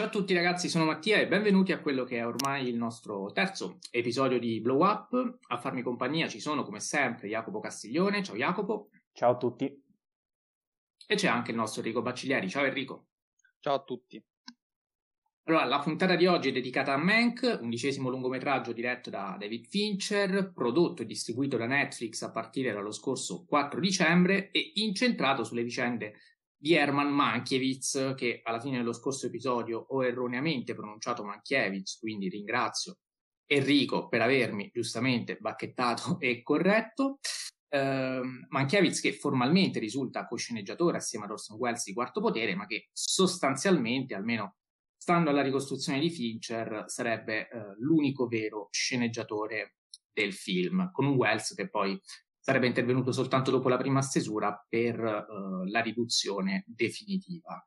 Ciao a tutti ragazzi, sono Mattia e benvenuti a quello che è ormai il nostro terzo episodio di Blow Up. A farmi compagnia ci sono come sempre Jacopo Castiglione. Ciao Jacopo. Ciao a tutti. E c'è anche il nostro Enrico Bacciglieri. Ciao Enrico. Ciao a tutti. Allora, la puntata di oggi è dedicata a Mank, undicesimo lungometraggio diretto da David Fincher, prodotto e distribuito da Netflix a partire dallo scorso 4 dicembre e incentrato sulle vicende di Herman Mankiewicz, che alla fine dello scorso episodio ho erroneamente pronunciato Mankiewicz, quindi ringrazio Enrico per avermi giustamente bacchettato e corretto. Uh, Mankiewicz che formalmente risulta co-sceneggiatore assieme ad Orson Welles di Quarto Potere, ma che sostanzialmente, almeno stando alla ricostruzione di Fincher, sarebbe uh, l'unico vero sceneggiatore del film, con un Welles che poi sarebbe intervenuto soltanto dopo la prima stesura per uh, la riduzione definitiva.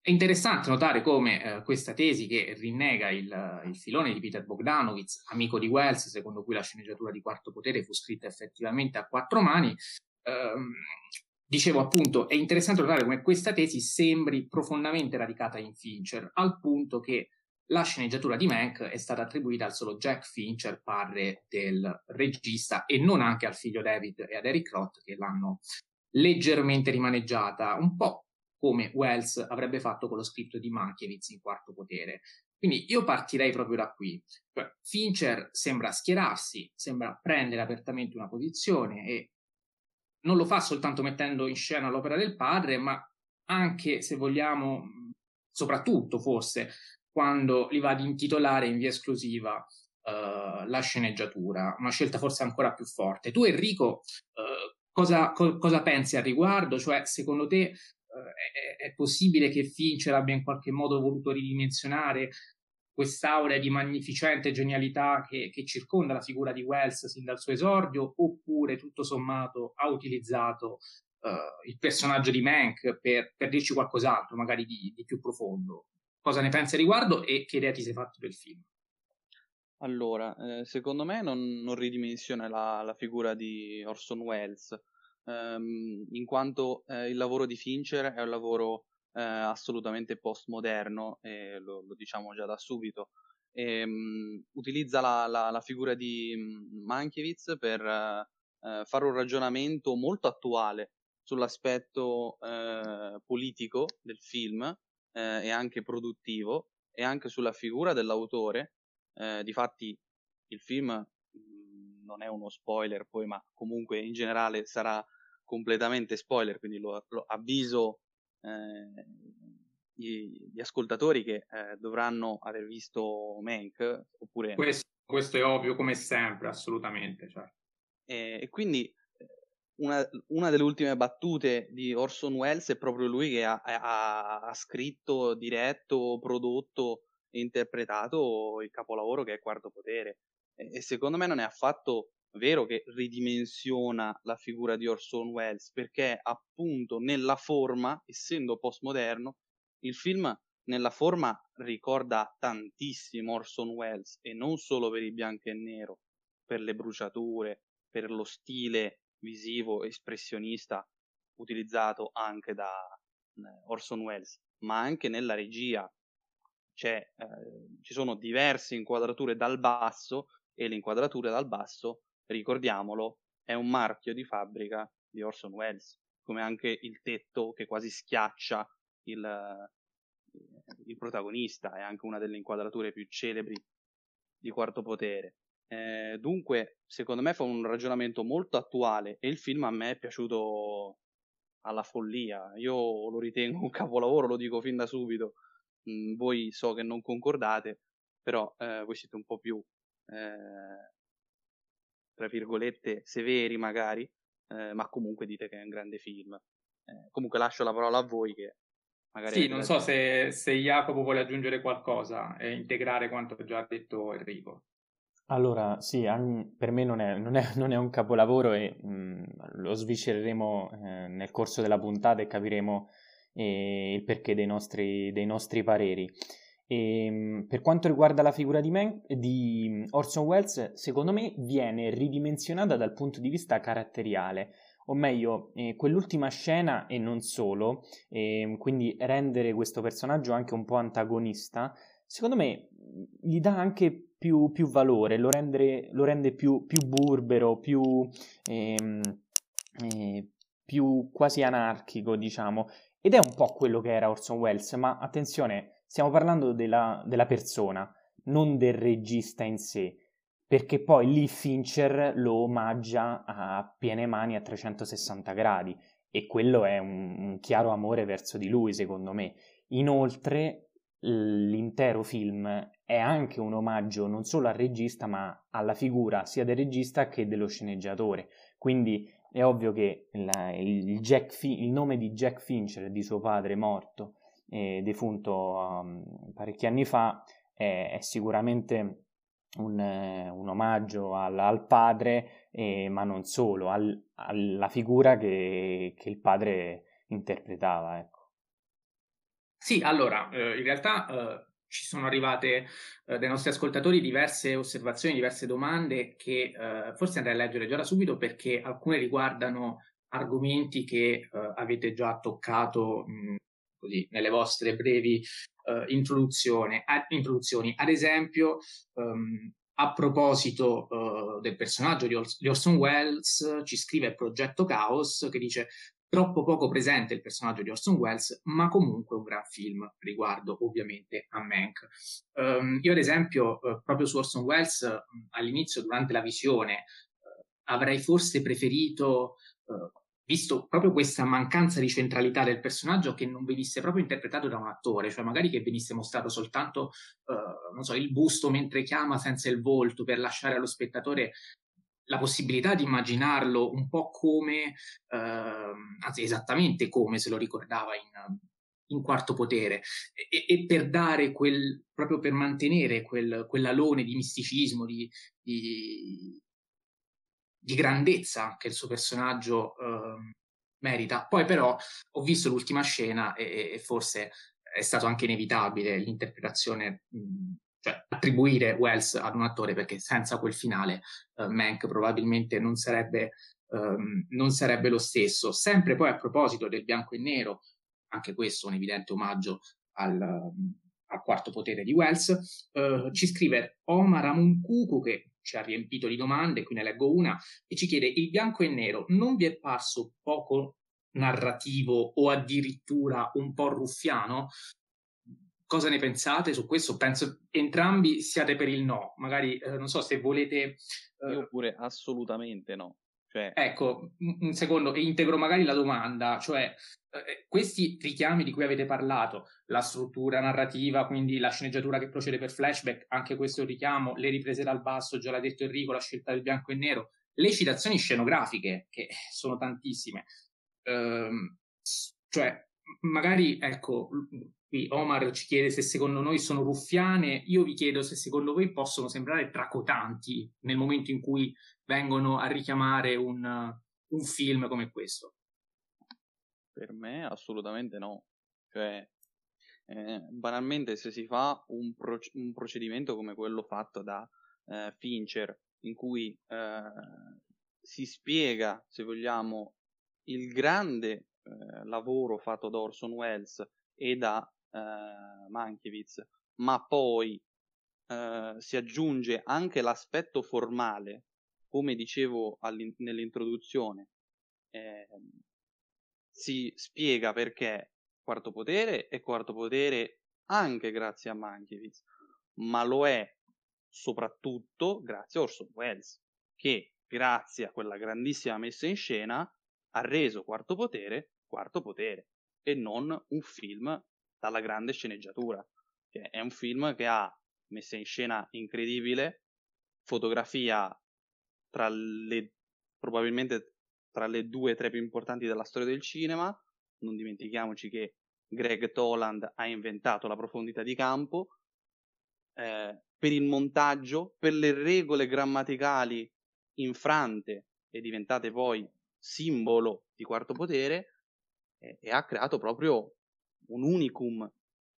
È interessante notare come uh, questa tesi che rinnega il, il, filone di Peter Bogdanovich, amico di Wells, secondo cui la sceneggiatura di Quarto Potere fu scritta effettivamente a quattro mani, uh, dicevo appunto, è interessante notare come questa tesi sembri profondamente radicata in Fincher, al punto che la sceneggiatura di Mank è stata attribuita al solo Jack Fincher, padre del regista, e non anche al figlio David e ad Eric Roth, che l'hanno leggermente rimaneggiata, un po' come Wells avrebbe fatto con lo scritto di Mankiewicz in Quarto Potere. Quindi io partirei proprio da qui. Cioè, Fincher sembra schierarsi, sembra prendere apertamente una posizione e non lo fa soltanto mettendo in scena l'opera del padre, ma anche, se vogliamo, soprattutto forse quando li va ad intitolare in via esclusiva uh, la sceneggiatura, una scelta forse ancora più forte. Tu Enrico, uh, cosa, co- cosa, pensi al riguardo? Cioè, secondo te uh, è, è, possibile che Fincher abbia in qualche modo voluto ridimensionare quest'aura di magnificente genialità che, che, circonda la figura di Wells sin dal suo esordio, oppure tutto sommato ha utilizzato il personaggio di Mank per, per dirci qualcos'altro, magari di, di più profondo? Cosa ne pensi a riguardo e che idea ti sei fatto del film? Allora, eh, secondo me non, non ridimensiona la, la, figura di Orson Welles, ehm, in quanto eh, il lavoro di Fincher è un lavoro eh, assolutamente postmoderno, e lo, lo, diciamo già da subito. E, um, utilizza la, la, la, figura di mm, Mankiewicz per uh, fare un ragionamento molto attuale sull'aspetto uh, politico del film eh, e anche produttivo e anche sulla figura dell'autore. Eh, difatti il film mh, mm, non è uno spoiler poi, ma comunque in generale sarà completamente spoiler, quindi lo, lo avviso eh, gli, gli, ascoltatori che eh, dovranno aver visto Mank oppure... Questo, questo, è ovvio come sempre, assolutamente. Cioè. E, e quindi una, una, delle ultime battute di Orson Welles è proprio lui che ha, ha, ha scritto, diretto, prodotto e interpretato il capolavoro che è Quarto Potere. E, e, secondo me non è affatto vero che ridimensiona la figura di Orson Welles, perché appunto nella forma, essendo postmoderno, il film nella forma ricorda tantissimo Orson Welles e non solo per il bianco e nero, per le bruciature, per lo stile visivo espressionista utilizzato anche da eh, Orson Welles, ma anche nella regia eh, ci sono diverse inquadrature dal basso e l'inquadratura dal basso, ricordiamolo, è un marchio di fabbrica di Orson Welles, come anche il tetto che quasi schiaccia il, eh, il protagonista, è anche una delle inquadrature più celebri di Quarto Potere. Eh, dunque, secondo me fa un ragionamento molto attuale e il film a me è piaciuto alla follia. Io lo ritengo un capolavoro, lo dico fin da subito. Mm, voi so che non concordate, però eh, voi siete un po' più, eh, tra virgolette, severi magari, eh, ma comunque dite che è un grande film. Eh, comunque lascio la parola a voi che magari... Sì, non so se, se Jacopo vuole aggiungere qualcosa e integrare quanto ha già detto Enrico. Allora, sì, per me non è, non è, non è un capolavoro e mh, mm, lo sviscereremo eh, nel corso della puntata e capiremo eh, il perché dei nostri, dei nostri pareri. E, mh, per quanto riguarda la figura di, Man- di Orson Welles, secondo me viene ridimensionata dal punto di vista caratteriale, o meglio, eh, quell'ultima scena e non solo, eh, quindi rendere questo personaggio anche un po' antagonista, secondo me gli dà anche più, più valore, lo, rendere, lo, rende più, più burbero, più, ehm, eh, più quasi anarchico, diciamo. Ed è un po' quello che era Orson Welles, ma attenzione, stiamo parlando della, della persona, non del regista in sé perché poi lì Fincher lo omaggia a piene mani a 360 gradi e quello è un, un chiaro amore verso di lui, secondo me. Inoltre, l'intero film è anche un omaggio non solo al regista, ma alla figura sia del regista che dello sceneggiatore. Quindi è ovvio che il, il, Fi- il nome di Jack Fincher, di suo padre morto, eh, defunto um, parecchi anni fa, è, è sicuramente un, un omaggio al, al padre, eh, ma non solo, al, alla figura che, che, il padre interpretava. Ecco. Sì, allora, eh, in realtà eh, ci sono arrivate eh, dai nostri ascoltatori diverse osservazioni, diverse domande che eh, forse andrei a leggere già da subito perché alcune riguardano argomenti che eh, avete già toccato mh, così, nelle vostre brevi uh, introduzioni. Ad esempio, um, a proposito uh, del personaggio di, Orson Welles, ci scrive Progetto Chaos che dice troppo poco presente il personaggio di Orson Welles, ma comunque un gran film riguardo ovviamente a Mank. Um, io ad esempio, uh, proprio su Orson Welles, uh, all'inizio, durante la visione, uh, avrei forse preferito visto proprio questa mancanza di centralità del personaggio che non venisse proprio interpretato da un attore, cioè magari che venisse mostrato soltanto, uh, so, il busto mentre chiama senza il volto per lasciare allo spettatore la possibilità di immaginarlo un po' come, uh, anzi esattamente come se lo ricordava in, in quarto potere e, e, per dare quel, proprio per mantenere quel, quell'alone di misticismo, di, di, di grandezza che il suo personaggio eh, merita. Poi però ho visto l'ultima scena e, e, forse è stato anche inevitabile l'interpretazione, mh, cioè attribuire Wells ad un attore perché senza quel finale eh, Mank probabilmente non sarebbe, ehm, non sarebbe lo stesso. Sempre poi a proposito del bianco e nero, anche questo un evidente omaggio al, al quarto potere di Wells, eh, ci scrive Omar Amunkuku che ci ha riempito di domande, qui ne leggo una, e ci chiede il bianco e nero non vi è parso poco narrativo o addirittura un po' ruffiano? Cosa ne pensate su questo? Penso entrambi siate per il no, magari eh, non so se volete... Eh... Io pure assolutamente no. Cioè... Ecco, un secondo, e integro magari la domanda, cioè eh, questi richiami di cui avete parlato, la struttura narrativa, quindi la sceneggiatura che procede per flashback, anche questo richiamo, le riprese dal basso, già l'ha detto Enrico, la scelta del bianco e nero, le citazioni scenografiche, che sono tantissime, ehm, cioè magari, ecco, qui Omar ci chiede se secondo noi sono ruffiane, io vi chiedo se secondo voi possono sembrare tracotanti nel momento in cui vengono a richiamare un, un film come questo. Per me assolutamente no. Cioè, eh, banalmente se si fa un, pro- un, procedimento come quello fatto da eh, Fincher, in cui eh, si spiega, se vogliamo, il grande eh, lavoro fatto da Orson Welles e da eh, Mankiewicz, ma poi eh, si aggiunge anche l'aspetto formale, come dicevo nell'introduzione, eh, si spiega perché Quarto Potere è Quarto Potere anche grazie a Mankiewicz, ma lo è soprattutto grazie a Orson Welles, che grazie a quella grandissima messa in scena ha reso Quarto Potere Quarto Potere e non un film dalla grande sceneggiatura. Cioè, è un film che ha messa in scena incredibile, fotografia tra le probabilmente tra le due tre più importanti della storia del cinema. Non dimentichiamoci che Greg Toland ha inventato la profondità di campo. Eh, per il montaggio, per le regole grammaticali infrante e diventate poi simbolo di quarto potere, eh, e ha creato proprio un unicum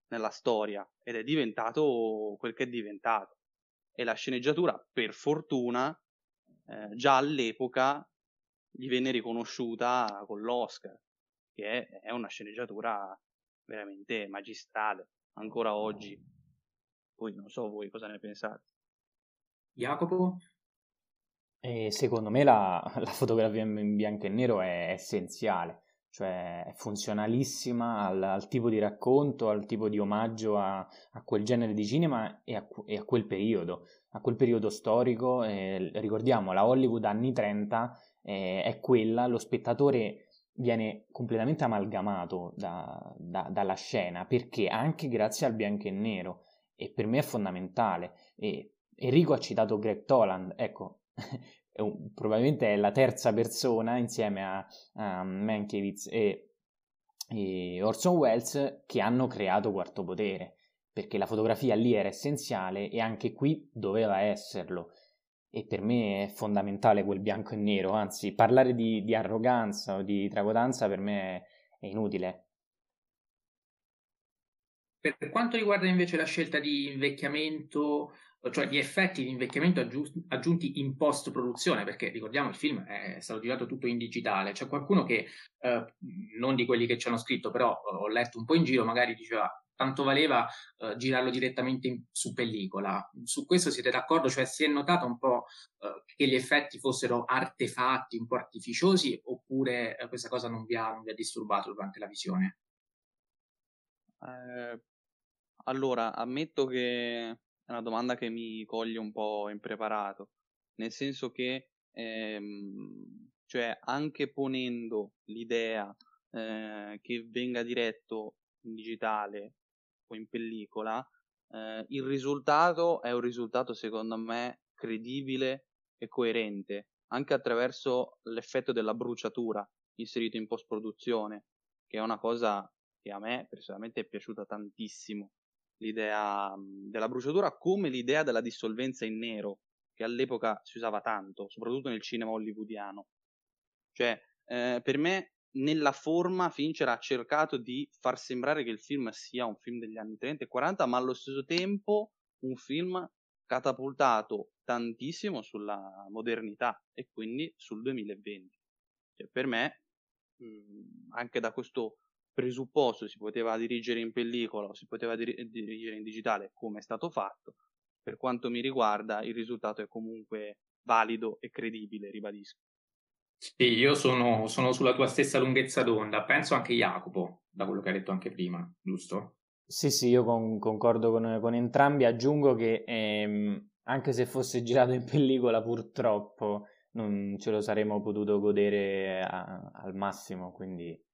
nella storia ed è diventato quel che è diventato. E la sceneggiatura, per fortuna, eh, già all'epoca gli venne riconosciuta con l'Oscar, che è, è una sceneggiatura veramente magistrale, ancora oggi. Poi non so voi cosa ne pensate. Jacopo? E secondo me la, la, fotografia in bianco e nero è essenziale, cioè è funzionalissima al, al tipo di racconto, al tipo di omaggio a, a quel genere di cinema e a, e a, quel periodo, a quel periodo storico. Eh, ricordiamo, la Hollywood anni 30 eh, è quella, lo spettatore viene completamente amalgamato da, da, dalla scena perché anche grazie al bianco e nero e per me è fondamentale. E Enrico ha citato Greg Toland, ecco, un, probabilmente è la terza persona insieme a, a Mankiewicz e, e Orson Welles che hanno creato Quarto Potere perché la fotografia lì era essenziale e anche qui doveva esserlo e per me è fondamentale quel bianco e nero, anzi parlare di, di arroganza o di tracotanza per me è, è inutile. Per quanto riguarda invece la scelta di invecchiamento, cioè di effetti di invecchiamento aggiunti in post produzione, perché ricordiamo il film è stato girato tutto in digitale, c'è qualcuno che, eh, non di quelli che ci hanno scritto, però ho letto un po' in giro, magari diceva tanto valeva eh, girarlo direttamente in, su pellicola. Su questo siete d'accordo? Cioè si è notato un po' eh, che gli effetti fossero artefatti, un po' artificiosi, oppure eh, questa cosa non vi, ha, non vi, ha, disturbato durante la visione? Eh, allora, ammetto che è una domanda che mi coglie un po' impreparato, nel senso che ehm, cioè anche ponendo l'idea eh, che venga diretto in digitale o in pellicola, eh, il risultato è un risultato secondo me credibile e coerente, anche attraverso l'effetto della bruciatura inserito in post produzione, che è una cosa che a me personalmente è piaciuta tantissimo. L'idea della bruciatura come l'idea della dissolvenza in nero, che all'epoca si usava tanto, soprattutto nel cinema hollywoodiano. Cioè, eh, per me nella forma Fincher ha cercato di far sembrare che il film sia un film degli anni 30 e 40, ma allo stesso tempo un film catapultato tantissimo sulla modernità e quindi sul 2020. Cioè, per me, mh, anche da questo presupposto si poteva dirigere in pellicola o si poteva dir- dirigere in digitale come è stato fatto, per quanto mi riguarda il risultato è comunque valido e credibile, ribadisco. Sì, io sono, sono sulla tua stessa lunghezza d'onda, penso anche Jacopo, da quello che hai detto anche prima, giusto? Sì, sì, io con, concordo con, con, entrambi, aggiungo che ehm, anche se fosse girato in pellicola purtroppo non ce lo saremmo potuto godere a, al massimo, quindi eh,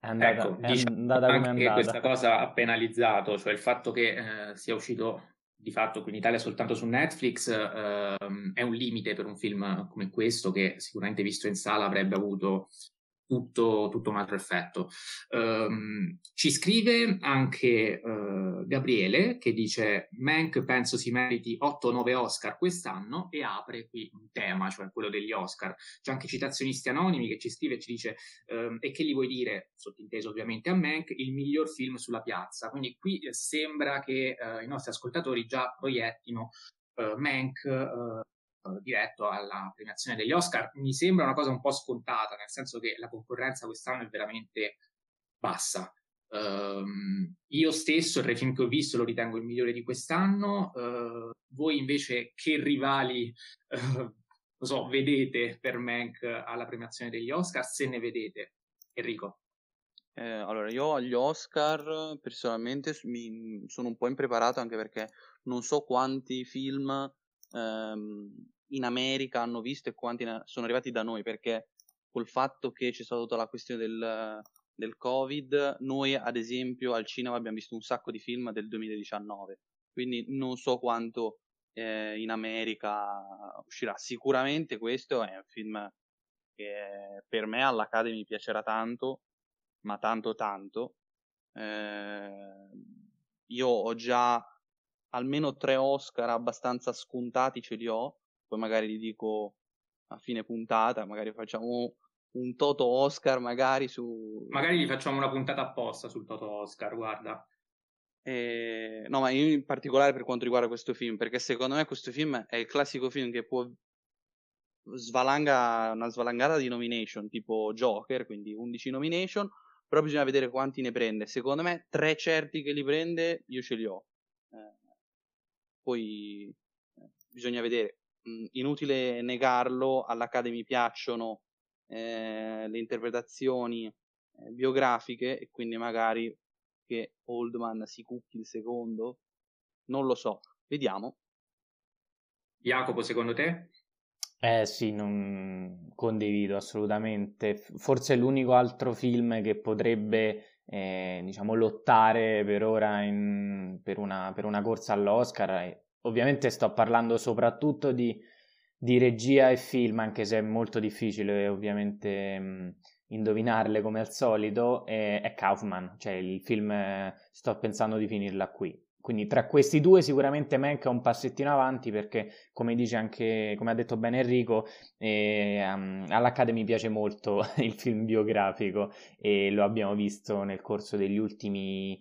è andata, ecco, è diciamo andata come è andata. questa cosa ha penalizzato, cioè il fatto che eh, sia uscito di fatto qui in Italia soltanto su Netflix ehm, è un limite per un film come questo che sicuramente visto in sala avrebbe avuto tutto, tutto un altro effetto. Um, ci scrive anche uh, Gabriele che dice Mank penso si meriti 8-9 Oscar quest'anno e apre qui un tema, cioè quello degli Oscar. C'è anche citazionisti anonimi che ci scrive e ci dice um, e che gli vuoi dire, sottinteso ovviamente a Mank, il miglior film sulla piazza. Quindi qui eh, sembra che uh, i nostri ascoltatori già proiettino uh, Mank diretto alla premiazione degli Oscar, mi sembra una cosa un po' scontata, nel senso che la concorrenza quest'anno è veramente bassa. Um, io stesso il film che ho visto lo ritengo il migliore di quest'anno. Uh, voi invece che rivali uh, so, vedete per Mank alla premiazione degli Oscar? Se ne vedete, Enrico. Eh, allora, io agli Oscar personalmente mi sono un po' impreparato anche perché non so quanti film ehm, in America hanno visto e quanti sono arrivati da noi, perché col fatto che c'è stata tutta la questione del, del Covid, noi ad esempio al cinema abbiamo visto un sacco di film del 2019, quindi non so quanto eh, in America uscirà. Sicuramente questo è un film che per me all'Academy piacerà tanto, ma tanto tanto. Eh, io ho già almeno tre Oscar abbastanza scontati ce li ho, poi magari li dico a fine puntata, magari facciamo un Toto Oscar magari su... Magari gli facciamo una puntata apposta sul Toto Oscar, guarda. Eh, no, ma io in particolare per quanto riguarda questo film, perché secondo me questo film è il classico film che può svalanga, una svalangata di nomination tipo Joker, quindi 11 nomination, però bisogna vedere quanti ne prende. Secondo me, tre certi che li prende, io ce li ho. Poi eh, bisogna vedere. Mm, inutile negarlo, all'Academy piacciono eh, le interpretazioni eh, biografiche e quindi magari che Oldman si cucchi il secondo, non lo so, vediamo. Jacopo, secondo te? Eh sì, non condivido assolutamente. Forse l'unico altro film che potrebbe, eh, diciamo, lottare per ora in, per, una, per, una, corsa all'Oscar. Eh, ovviamente sto parlando soprattutto di, di, regia e film, anche se è molto difficile ovviamente mh, indovinarle come al solito, è, è Kaufman, cioè il film, eh, sto pensando di finirla qui. Quindi tra questi due sicuramente Mank è un passettino avanti perché, come dice anche, come ha detto bene Enrico, eh, um, all'Academy piace molto il film biografico e lo abbiamo visto nel corso degli ultimi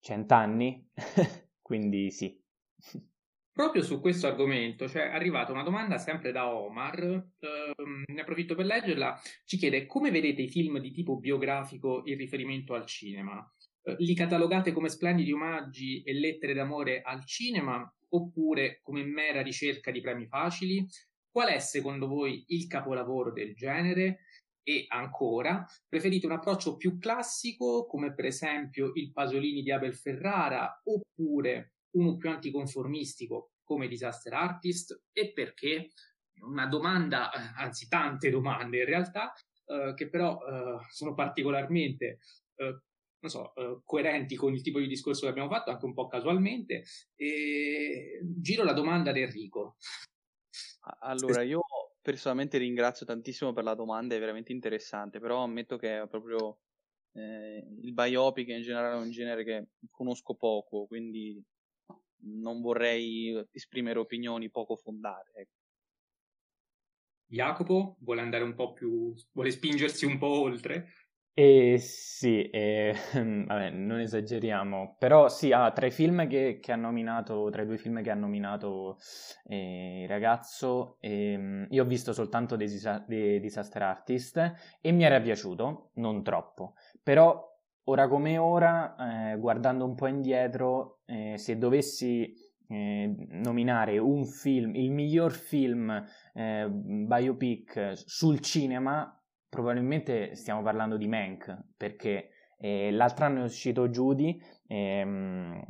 cent'anni, quindi sì. Proprio su questo argomento, cioè è arrivata una domanda sempre da Omar, ehm, ne approfitto per leggerla, ci chiede come vedete i film di tipo biografico in riferimento al cinema? Eh, li catalogate come splendidi omaggi e lettere d'amore al cinema oppure come mera ricerca di premi facili? Qual è secondo voi il capolavoro del genere? E ancora, preferite un approccio più classico come per esempio il Pasolini di Abel Ferrara oppure uno più anticonformistico come Disaster Artist? E perché? Una domanda, eh, anzi tante domande in realtà, eh, che però eh, sono particolarmente eh, non so, eh, coerenti con il tipo di discorso che abbiamo fatto, anche un po' casualmente. E giro la domanda ad Enrico. Allora, io personalmente ringrazio tantissimo per la domanda, è veramente interessante, però ammetto che è proprio eh, il biopic in generale è un genere che conosco poco, quindi non vorrei esprimere opinioni poco fondate. Ecco. Jacopo vuole andare un po' più, vuole spingersi un po' oltre? Eh, sì, eh, vabbè, non esageriamo, però sì, ah, tra i film che, che ha nominato, tra i due film che ha nominato eh, il ragazzo, ehm, io ho visto soltanto The Disaster Artist e mi era piaciuto, non troppo, però ora come ora, eh, guardando un po' indietro, eh, se dovessi eh, nominare un film, il miglior film eh, biopic sul cinema, probabilmente stiamo parlando di Mank, perché eh, l'altro anno è uscito Judy, ehm,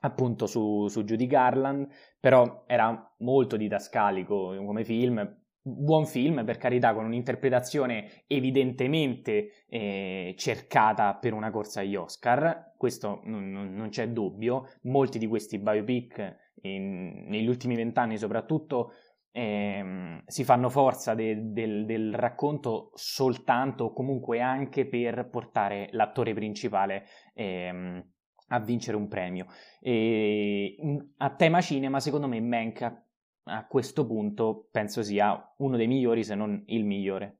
appunto su, su Judy Garland, però era molto didascalico come film, buon film per carità con un'interpretazione evidentemente eh, cercata per una corsa agli Oscar questo non, non, non c'è dubbio. Molti di questi biopic in, negli ultimi vent'anni soprattutto ehm, si fanno forza de, del, del, racconto soltanto o comunque anche per portare l'attore principale ehm, a vincere un premio. E, a tema cinema, secondo me, Mank a, questo punto penso sia uno dei migliori, se non il migliore.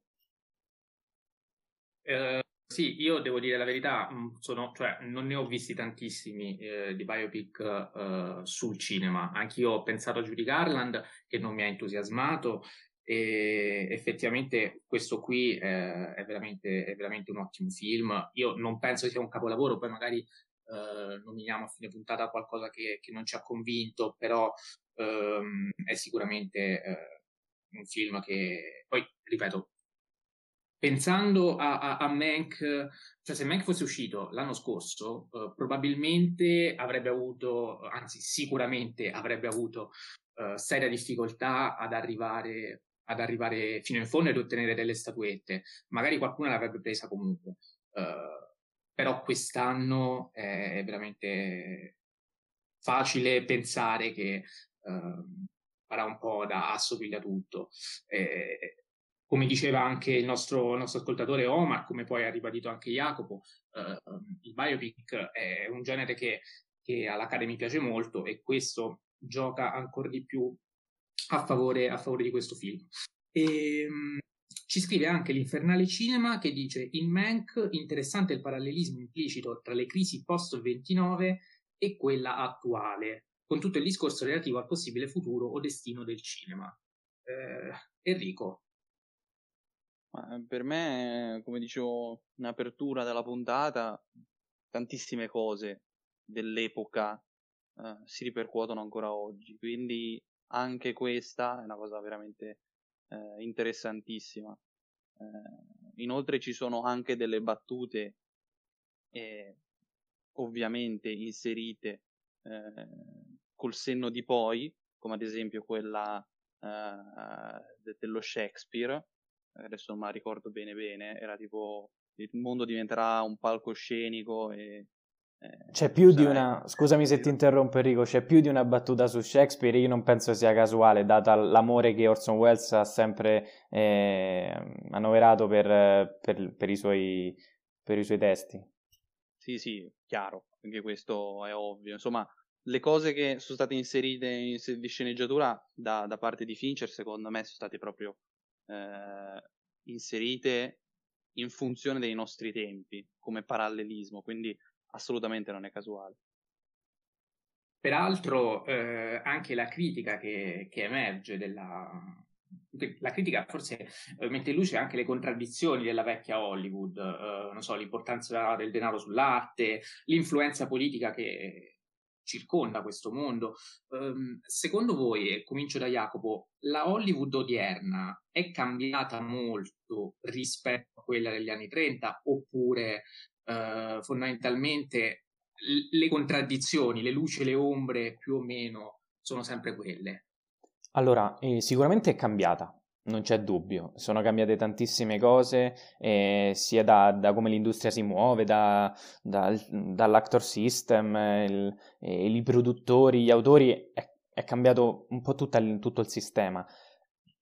Uh, sì, io devo dire la verità, mm, sono, cioè, non ne ho visti tantissimi eh, di biopic eh, sul cinema. Anch'io ho pensato a Judy Garland, che non mi ha entusiasmato, e effettivamente questo qui eh, è, veramente, è, veramente, un ottimo film. Io non penso sia un capolavoro, poi magari eh, nominiamo a fine puntata qualcosa che, che non ci ha convinto, però ehm, è sicuramente eh, un film che poi, ripeto, pensando a, a, a Mank, cioè se Mank fosse uscito l'anno scorso, uh, probabilmente avrebbe avuto, anzi sicuramente avrebbe avuto uh, seria difficoltà ad arrivare, ad arrivare fino in fondo ed ottenere delle statuette. Magari qualcuno l'avrebbe presa comunque. Uh, però quest'anno è veramente facile pensare che farà un po' da assomiglia tutto. Eh, come diceva anche il nostro, il nostro, ascoltatore Omar, come poi ha ribadito anche Jacopo, eh, il biopic è un genere che, che all'Academy piace molto e questo gioca ancora di più a favore, a favore di questo film. E, ehm, ci scrive anche l'Infernale Cinema che dice in Mank interessante il parallelismo implicito tra le crisi post-29 e quella attuale, con tutto il discorso relativo al possibile futuro o destino del cinema. Eh, Enrico. Per me, come dicevo in apertura della puntata, tantissime cose dell'epoca eh, si ripercuotono ancora oggi, quindi anche questa è una cosa veramente eh, interessantissima. Eh, inoltre ci sono anche delle battute eh, ovviamente inserite eh, col senno di poi, come ad esempio quella eh, dello Shakespeare, adesso non me la ricordo bene bene, era tipo il mondo diventerà un palcoscenico e eh, c'è più di una, scusami se ti interrompo Enrico, c'è più di una battuta su Shakespeare, io non penso sia casuale, data l'amore che Orson Welles ha sempre eh, annoverato per, per, per, i suoi, per i suoi testi. Sì, sì, chiaro, anche questo è ovvio. Insomma, le cose che sono state inserite in, di sceneggiatura da, da, parte di Fincher, secondo me, sono state proprio eh, inserite in funzione dei nostri tempi, come parallelismo, quindi assolutamente non è casuale. Peraltro, eh, anche la critica che, che emerge della, la critica forse eh, mette in luce anche le contraddizioni della vecchia Hollywood, eh, so, l'importanza del denaro sull'arte, l'influenza politica che circonda questo mondo. Um, secondo voi, e comincio da Jacopo, la Hollywood odierna è cambiata molto rispetto a quella degli anni 30 oppure eh, fondamentalmente le contraddizioni, le luci e le ombre più o meno sono sempre quelle. Allora, eh, sicuramente è cambiata, non c'è dubbio, sono cambiate tantissime cose, eh, sia da, da, come l'industria si muove, da, da, dall'actor system, il, eh, i produttori, gli autori, è, è cambiato un po' tutta, tutto il sistema.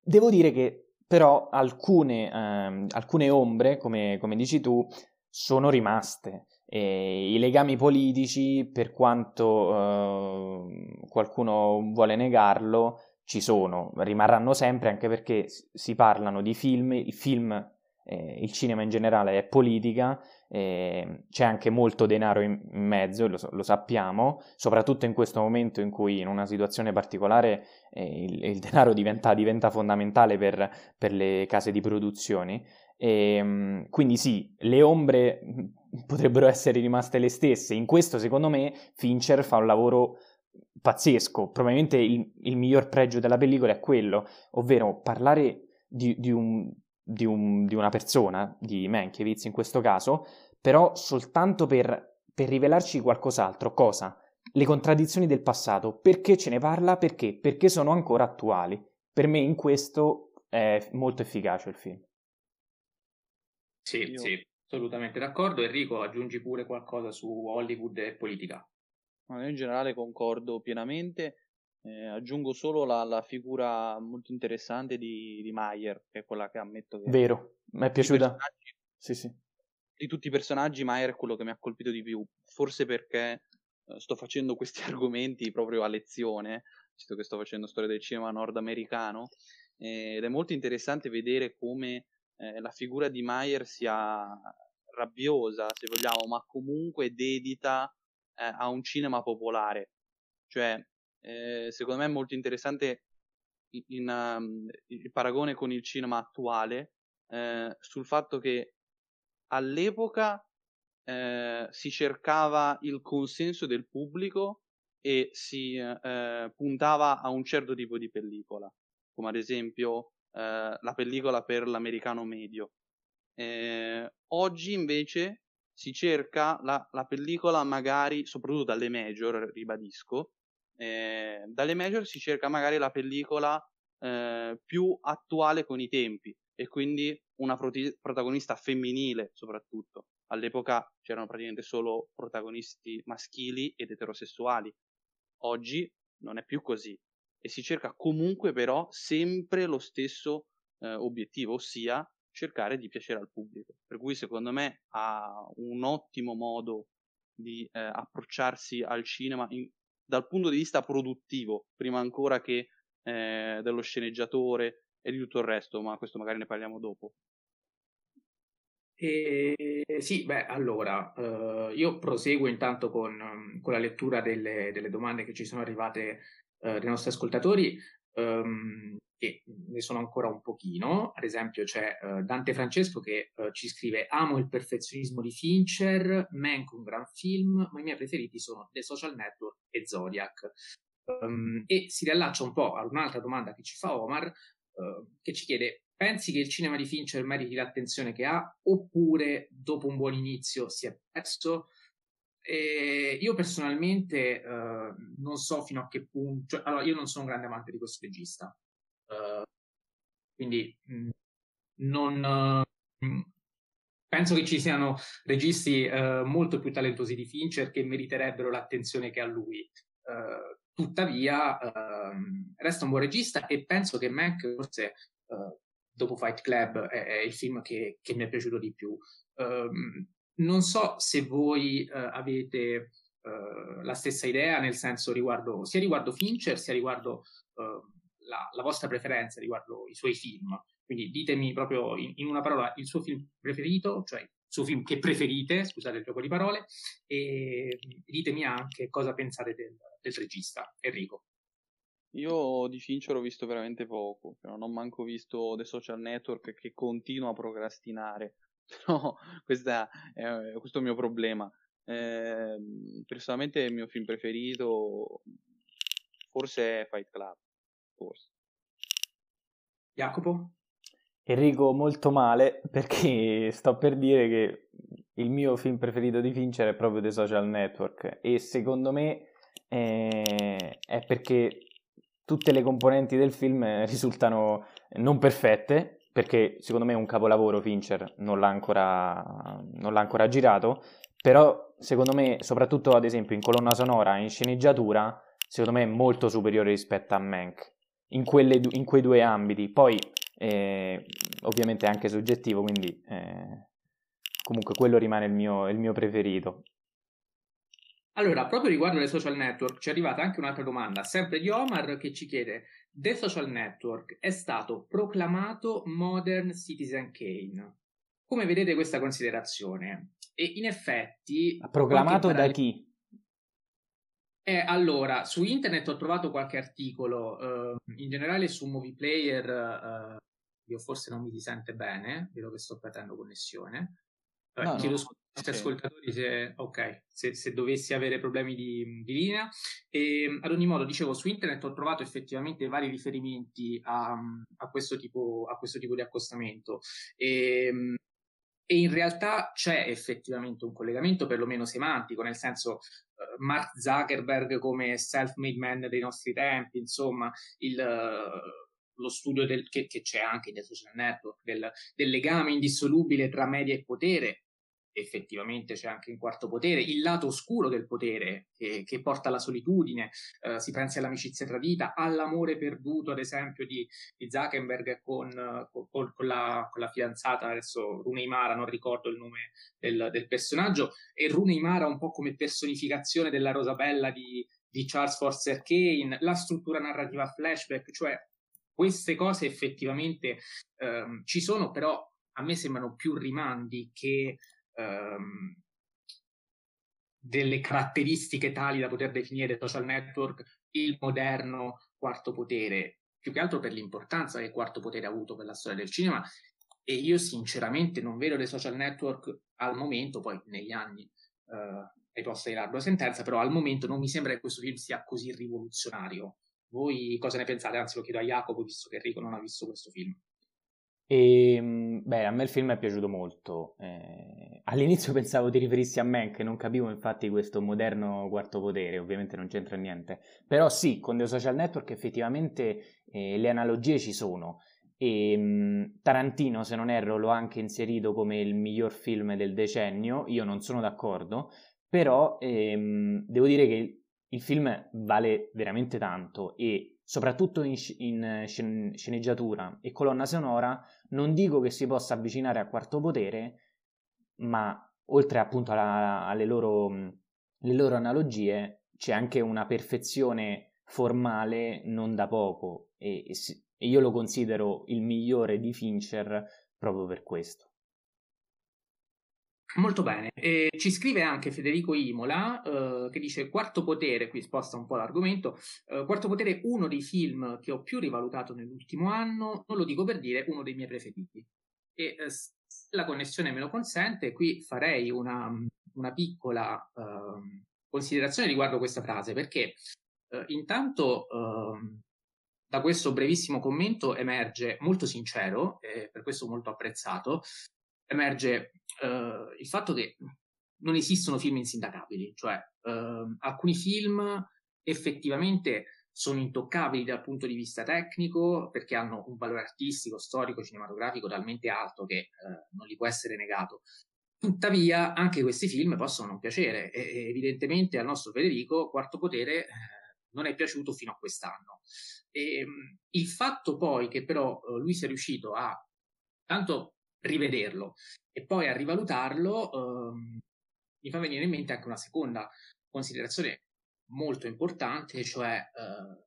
Devo dire che però alcune, eh, alcune ombre, come, come dici tu, sono rimaste. E I legami politici, per quanto eh, qualcuno vuole negarlo, ci sono, rimarranno sempre anche perché si parlano di film, il film, eh, il cinema in generale è politica, eh, c'è anche molto denaro in, in mezzo, lo, lo, sappiamo, soprattutto in questo momento in cui in una situazione particolare eh, il, il, denaro diventa, diventa fondamentale per, per le case di produzione e, ehm, quindi sì, le ombre potrebbero essere rimaste le stesse. In questo, secondo me, Fincher fa un lavoro pazzesco. Probabilmente il, il miglior pregio della pellicola è quello, ovvero parlare di, di, un, di, un, di una persona, di Mankiewicz in questo caso, però soltanto per, per rivelarci qualcos'altro. Cosa? Le contraddizioni del passato. Perché ce ne parla? Perché? Perché sono ancora attuali. Per me in questo è molto efficace il film. Sì, Io... sì, assolutamente d'accordo. Enrico, aggiungi pure qualcosa su Hollywood e politica. Io in generale concordo pienamente. Eh, aggiungo solo la, la, figura molto interessante di, di Mayer, che è quella che ammetto che... Vero, mi è piaciuta. Sì, sì. Di tutti i personaggi, Mayer è quello che mi ha colpito di più. Forse perché eh, sto facendo questi argomenti proprio a lezione, visto che sto facendo storia del cinema nordamericano, eh, ed è molto interessante vedere come eh, la figura di Mayer sia rabbiosa, se vogliamo, ma comunque dedita eh, a un cinema popolare. Cioè, eh, secondo me è molto interessante in, in, um, il paragone con il cinema attuale eh, sul fatto che all'epoca eh, si cercava il consenso del pubblico e si eh, puntava a un certo tipo di pellicola, come ad esempio eh, la pellicola per l'americano medio. Oggi invece si cerca la, la, pellicola magari, soprattutto dalle major, ribadisco, eh, dalle major si cerca magari la pellicola eh, più attuale con i tempi e quindi una proti- protagonista femminile soprattutto. All'epoca c'erano praticamente solo protagonisti maschili ed eterosessuali. Oggi non è più così e si cerca comunque però sempre lo stesso eh, obiettivo, ossia cercare di piacere al pubblico. Per cui secondo me ha un ottimo modo di eh, approcciarsi al cinema in, dal punto di vista produttivo, prima ancora che eh, dello sceneggiatore e di tutto il resto, ma questo magari ne parliamo dopo. E, sì, beh, allora, eh, io proseguo intanto con, con la lettura delle, delle, domande che ci sono arrivate eh, dei nostri ascoltatori, um, che ne sono ancora un pochino. Ad esempio c'è uh, Dante Francesco che uh, ci scrive Amo il perfezionismo di Fincher, Mank un gran film, ma i miei preferiti sono The Social Network e Zodiac. Um, e si riallaccia un po' a un'altra domanda che ci fa Omar, uh, che ci chiede pensi che il cinema di Fincher meriti l'attenzione che ha oppure dopo un buon inizio si è perso? E io personalmente uh, non so fino a che punto, cioè, allora io non sono un grande amante di questo regista, uh, quindi mh, mm, non uh, penso che ci siano registi molto più talentuosi di Fincher che meriterebbero l'attenzione che ha lui. tuttavia, ehm, resta un buon regista e penso che Mac forse dopo Fight Club è, è il film che, che, mi è piaciuto di più. Um, non so se voi uh, avete uh, la stessa idea, nel senso riguardo, sia riguardo Fincher, sia riguardo uh, la, la, vostra preferenza riguardo i suoi film. Quindi ditemi proprio in, in, una parola il suo film preferito, cioè il suo film che preferite, scusate il gioco di parole, e ditemi anche cosa pensate del, del regista, Enrico. Io di Fincher ho visto veramente poco, non ho manco visto The Social Network che continua a procrastinare. Però questa è, questo è il mio problema. Eh, personalmente il mio film preferito forse è Fight Club. Forse. Jacopo? Enrico molto male perché sto per dire che il mio film preferito di Fincher è proprio The Social Network e secondo me eh, è perché tutte le componenti del film eh, risultano non perfette, perché secondo me un capolavoro Fincher non l'ha ancora, non l'ha ancora girato, però secondo me, soprattutto ad esempio in colonna sonora e in sceneggiatura, secondo me è molto superiore rispetto a Mank, in, in quei due ambiti. Poi, eh, ovviamente è anche soggettivo, quindi eh, comunque quello rimane il mio, il mio preferito. Allora, proprio riguardo le social network, ci è arrivata anche un'altra domanda, sempre di Omar, che ci chiede: The Social Network è stato proclamato Modern Citizen Kane. Come vedete questa considerazione? E in effetti. Proclamato da chi? Eh, allora, su internet ho trovato qualche articolo, uh, in generale su Movie Player, uh, io forse non mi si sente bene, vedo che sto perdendo connessione. No, chiedo no. scusa ai nostri okay. ascoltatori se, okay, se, se, dovessi avere problemi di, di linea. E, ehm, ad ogni modo, dicevo, su internet ho trovato effettivamente vari riferimenti a, a, questo, tipo, a questo tipo di accostamento. E, ehm, e in realtà c'è effettivamente un collegamento perlomeno semantico, nel senso uh, Mark Zuckerberg come self-made man dei nostri tempi, insomma, il, uh, lo studio del, che, che, c'è anche nei social network, del, del legame indissolubile tra media e potere, effettivamente c'è anche in quarto potere, il lato oscuro del potere che, che porta alla solitudine, eh, si pensi all'amicizia tradita, all'amore perduto, ad esempio, di, di Zuckerberg con, con, con, la, con, la, fidanzata, adesso Rune non ricordo il nome del, del, personaggio, e Rune Imara un po' come personificazione della Rosabella di, di Charles Forster Kane, la struttura narrativa flashback, cioè queste cose effettivamente ehm, ci sono, però a me sembrano più rimandi che ehm, delle caratteristiche tali da poter definire social network il moderno quarto potere, più che altro per l'importanza che il quarto potere ha avuto per la storia del cinema. E io sinceramente non vedo dei social network al momento, poi negli anni eh, hai posto di largo sentenza, però al momento non mi sembra che questo film sia così rivoluzionario. Voi cosa ne pensate? Anzi, lo chiedo a Jacopo, visto che Enrico non ha visto questo film. E, ehm, beh, a me il film è piaciuto molto. Eh, all'inizio pensavo ti riferissi a Mank, non capivo infatti questo moderno quarto potere, ovviamente non c'entra niente. Però sì, con The Social Network effettivamente eh, le analogie ci sono. E, mh, Tarantino, se non erro, l'ho anche inserito come il miglior film del decennio, io non sono d'accordo, però ehm, devo dire che il film vale veramente tanto e soprattutto in, in scen- sceneggiatura e colonna sonora, non dico che si possa avvicinare a Quarto Potere, ma oltre appunto alla, alle loro, loro analogie, c'è anche una perfezione formale non da poco e, e io lo considero il migliore di Fincher proprio per questo. Molto bene. E ci scrive anche Federico Imola eh, che dice Quarto Potere, qui sposta un po' l'argomento, eh, Quarto Potere uno dei film che ho più rivalutato nell'ultimo anno, non lo dico per dire, uno dei miei preferiti. E eh, la connessione me lo consente, qui farei una, una piccola ehm, considerazione riguardo questa frase, perché eh, intanto ehm, da questo brevissimo commento emerge molto sincero, e per questo molto apprezzato, emerge uh, il fatto che non esistono film insindacabili, cioè uh, alcuni film effettivamente sono intoccabili dal punto di vista tecnico perché hanno un valore artistico, storico, cinematografico talmente alto che uh, non gli può essere negato. Tuttavia, anche questi film possono non piacere e, evidentemente al nostro Federico Quarto Potere non è piaciuto fino a quest'anno. E, ehm, il fatto poi che però lui sia riuscito a tanto rivederlo. E poi a rivalutarlo ehm, mi fa venire in mente anche una seconda considerazione molto importante, cioè eh,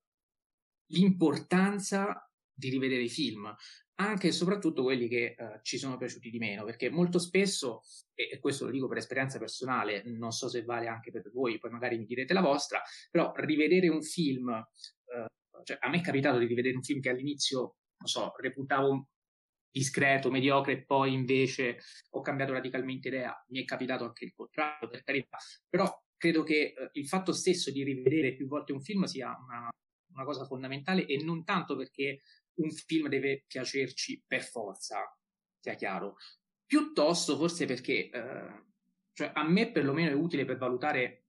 l'importanza di rivedere i film, anche e soprattutto quelli che eh, ci sono piaciuti di meno, perché molto spesso, e, questo lo dico per esperienza personale, non so se vale anche per voi, poi magari mi direte la vostra, però rivedere un film, eh, cioè a me è capitato di rivedere un film che all'inizio, non so, reputavo discreto, mediocre e poi invece ho cambiato radicalmente idea. Mi è capitato anche il contrario, per carità, però credo che eh, il fatto stesso di rivedere più volte un film sia una, una, cosa fondamentale e non tanto perché un film deve piacerci per forza, sia chiaro, piuttosto forse perché eh, cioè a me perlomeno è utile per valutare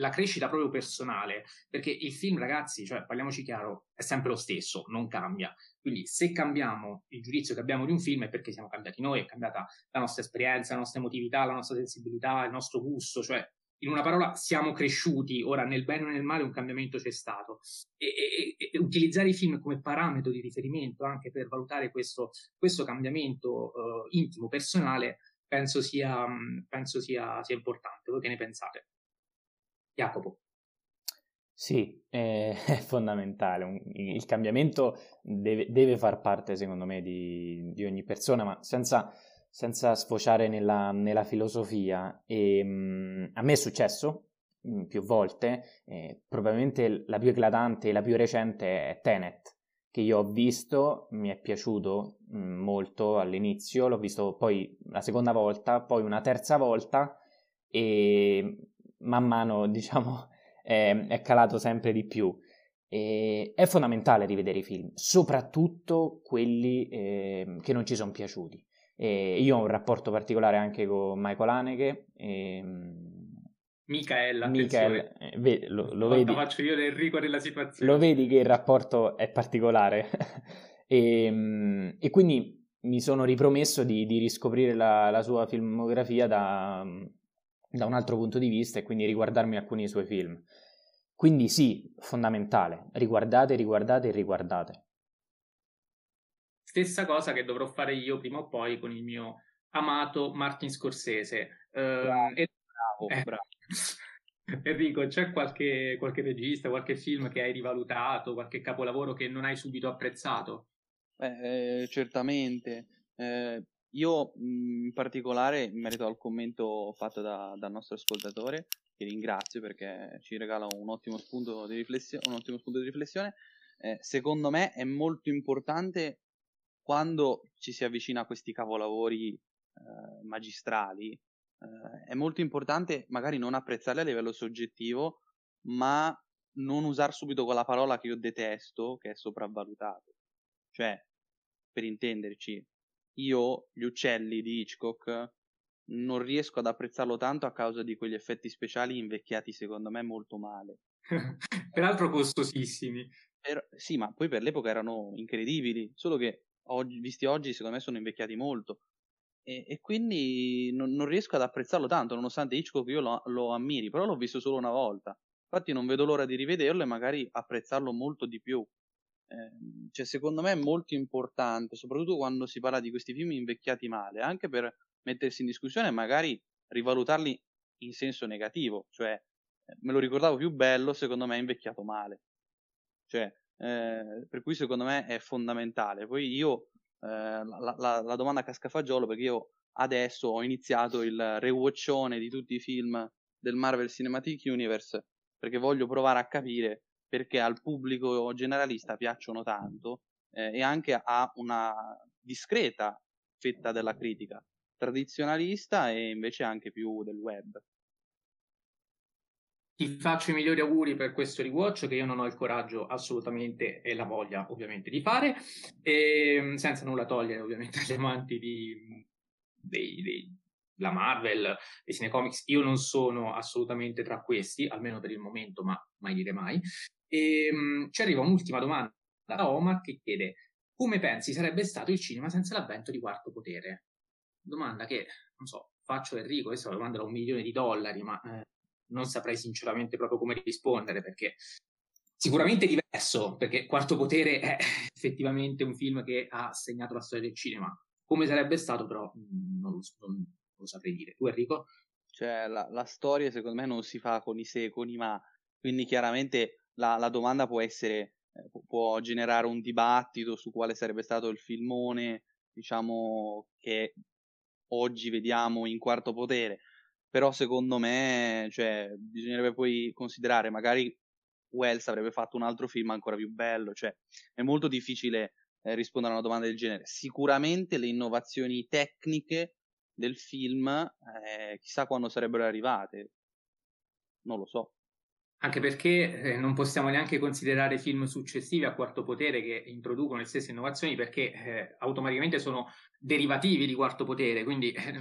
la crescita proprio personale, perché il film, ragazzi, cioè parliamoci chiaro, è sempre lo stesso, non cambia. Quindi se cambiamo il giudizio che abbiamo di un film è perché siamo cambiati noi, è cambiata la nostra esperienza, la nostra emotività, la nostra sensibilità, il nostro gusto, cioè in una parola siamo cresciuti, ora nel bene o nel male un cambiamento c'è stato. E, e, e utilizzare i film come parametro di riferimento anche per valutare questo, questo cambiamento uh, intimo, personale, penso sia, penso sia, sia importante. Voi che ne pensate? Jacopo. Sì, è, è fondamentale. Il cambiamento deve, deve, far parte, secondo me, di, di ogni persona, ma senza, senza sfociare nella, nella filosofia. E, mh, a me è successo mh, più volte, eh, probabilmente la più eclatante e la più recente è Tenet, che io ho visto, mi è piaciuto mh, molto all'inizio, l'ho visto poi la seconda volta, poi una terza volta e man mano, diciamo, è, è calato sempre di più. E è fondamentale rivedere i film, soprattutto quelli eh, che non ci sono piaciuti. E io ho un rapporto particolare anche con Michael Haneke. E, Michael, Michael eh, lo, lo vedi, faccio io l'Enrico della situazione. Lo vedi che il rapporto è particolare. e, e, quindi mi sono ripromesso di, di riscoprire la, la, sua filmografia da, da un altro punto di vista e quindi riguardarmi alcuni suoi film. Quindi sì, fondamentale, riguardate, riguardate e riguardate. Stessa cosa che dovrò fare io prima o poi con il mio amato Martin Scorsese. Uh, bravo, e... bravo, eh. bravo. Enrico, c'è qualche, qualche, regista, qualche film che hai rivalutato, qualche capolavoro che non hai subito apprezzato? Beh, eh, certamente. Eh, io mhmm, in particolare, in merito al commento fatto da, dal nostro ascoltatore, che ringrazio perché ci regala un ottimo spunto di riflessione, un ottimo spunto di riflessione eh, secondo me è molto importante quando ci si avvicina a questi capolavori eh, magistrali, eh, è molto importante magari non apprezzarli a livello soggettivo, ma non usare subito quella parola che io detesto, che è sopravvalutato. Cioè, per intenderci, io gli uccelli di Hitchcock non riesco ad apprezzarlo tanto a causa di quegli effetti speciali invecchiati secondo me molto male. Peraltro costosissimi. Per, sì, ma poi per l'epoca erano incredibili, solo che oggi, visti oggi secondo me sono invecchiati molto. E, e quindi non, non, riesco ad apprezzarlo tanto, nonostante Hitchcock io lo, lo ammiri, però l'ho visto solo una volta. Infatti non vedo l'ora di rivederlo e magari apprezzarlo molto di più. Ehm, cioè, secondo me è molto importante, soprattutto quando si parla di questi film invecchiati male, anche per mettersi in discussione e magari rivalutarli in senso negativo, cioè eh, me lo ricordavo più bello, secondo me è invecchiato male. Cioè, eh, per cui secondo me è fondamentale. Poi io, eh, la, la, la, domanda casca fagiolo, perché io adesso ho iniziato il rewatchone di tutti i film del Marvel Cinematic Universe perché voglio provare a capire perché al pubblico generalista piacciono tanto eh, e anche a una discreta fetta della critica tradizionalista e invece anche più del web. Ti faccio i migliori auguri per questo rewatch che io non ho il coraggio assolutamente e la voglia ovviamente di fare, e, ehm, senza nulla togliere ovviamente agli amanti di, dei, dei, la Marvel, dei cinecomics, io non sono assolutamente tra questi, almeno per il momento, ma mai dire mai. E, um, ci arriva un'ultima domanda da Omar che chiede come pensi sarebbe stato il cinema senza l'avvento di Quarto Potere? Domanda che, non so, faccio Enrico, questa è una domanda da un milione di dollari, ma eh, non saprei sinceramente proprio come rispondere perché sicuramente diverso, perché Quarto Potere è effettivamente un film che ha segnato la storia del cinema. Come sarebbe stato però mm, non lo, non, non lo saprei dire. Tu Enrico? Cioè, la, la, storia secondo me non si fa con i se e con i ma, quindi chiaramente la, la domanda può essere, eh, può generare un dibattito su quale sarebbe stato il filmone, diciamo, che oggi vediamo in quarto potere però secondo me cioè, bisognerebbe poi considerare magari Wells avrebbe fatto un altro film ancora più bello, cioè è molto difficile eh, rispondere a una domanda del genere. Sicuramente le innovazioni tecniche del film, eh, chissà quando sarebbero arrivate, non lo so. Anche perché eh, non possiamo neanche considerare film successivi a Quarto Potere che introducono le stesse innovazioni perché eh, automaticamente sono derivativi di Quarto Potere, quindi eh,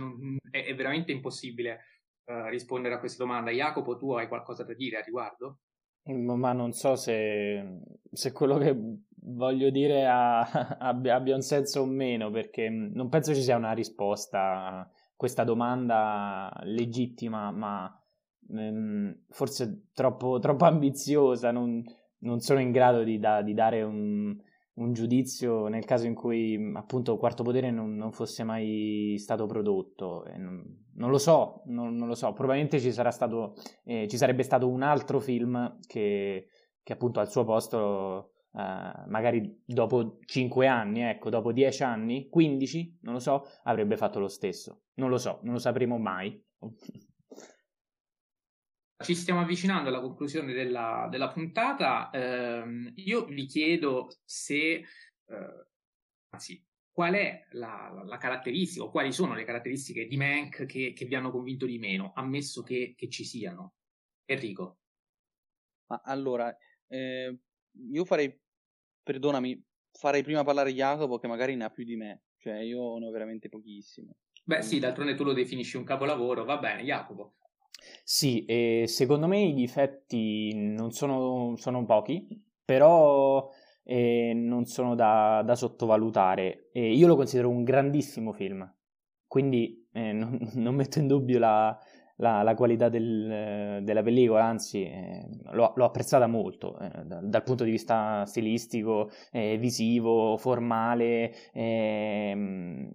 è, è veramente impossibile uh, rispondere a questa domanda. Jacopo, tu hai qualcosa da dire a riguardo? Ma non so se, se quello che voglio dire ha, abbia, abbia, un senso o meno, perché non penso ci sia una risposta a questa domanda legittima, ma ehm, forse troppo, troppo ambiziosa. Non, non, sono in grado di, da, di dare un, un giudizio nel caso in cui appunto Quarto Potere non, non fosse mai stato prodotto. Non, non, lo so, non, lo so. Probabilmente ci, stato, eh, ci sarebbe stato un altro film che, che appunto al suo posto, eh, magari dopo 5 anni, ecco, dopo 10 anni, 15, non lo so, avrebbe fatto lo stesso. Non lo so, non lo sapremo mai. ci stiamo avvicinando alla conclusione della, della puntata. Eh, io vi chiedo se, eh, anzi, qual è la, la, la, caratteristica o quali sono le caratteristiche di Mank che, che vi hanno convinto di meno, ammesso che, che ci siano. Enrico. Ma allora, eh, io farei, perdonami, farei prima parlare Jacopo che magari ne ha più di me, cioè io ne ho veramente pochissime. Beh sì, d'altronde tu lo definisci un capolavoro, va bene, Jacopo. Sì, e secondo me i difetti non sono, sono pochi, però eh, non sono da, da sottovalutare. E io lo considero un grandissimo film, quindi eh, non, non, metto in dubbio la, la, la qualità del, della pellicola, anzi eh, l'ho, l'ho, apprezzata molto eh, dal, punto di vista stilistico, eh, visivo, formale, ehm,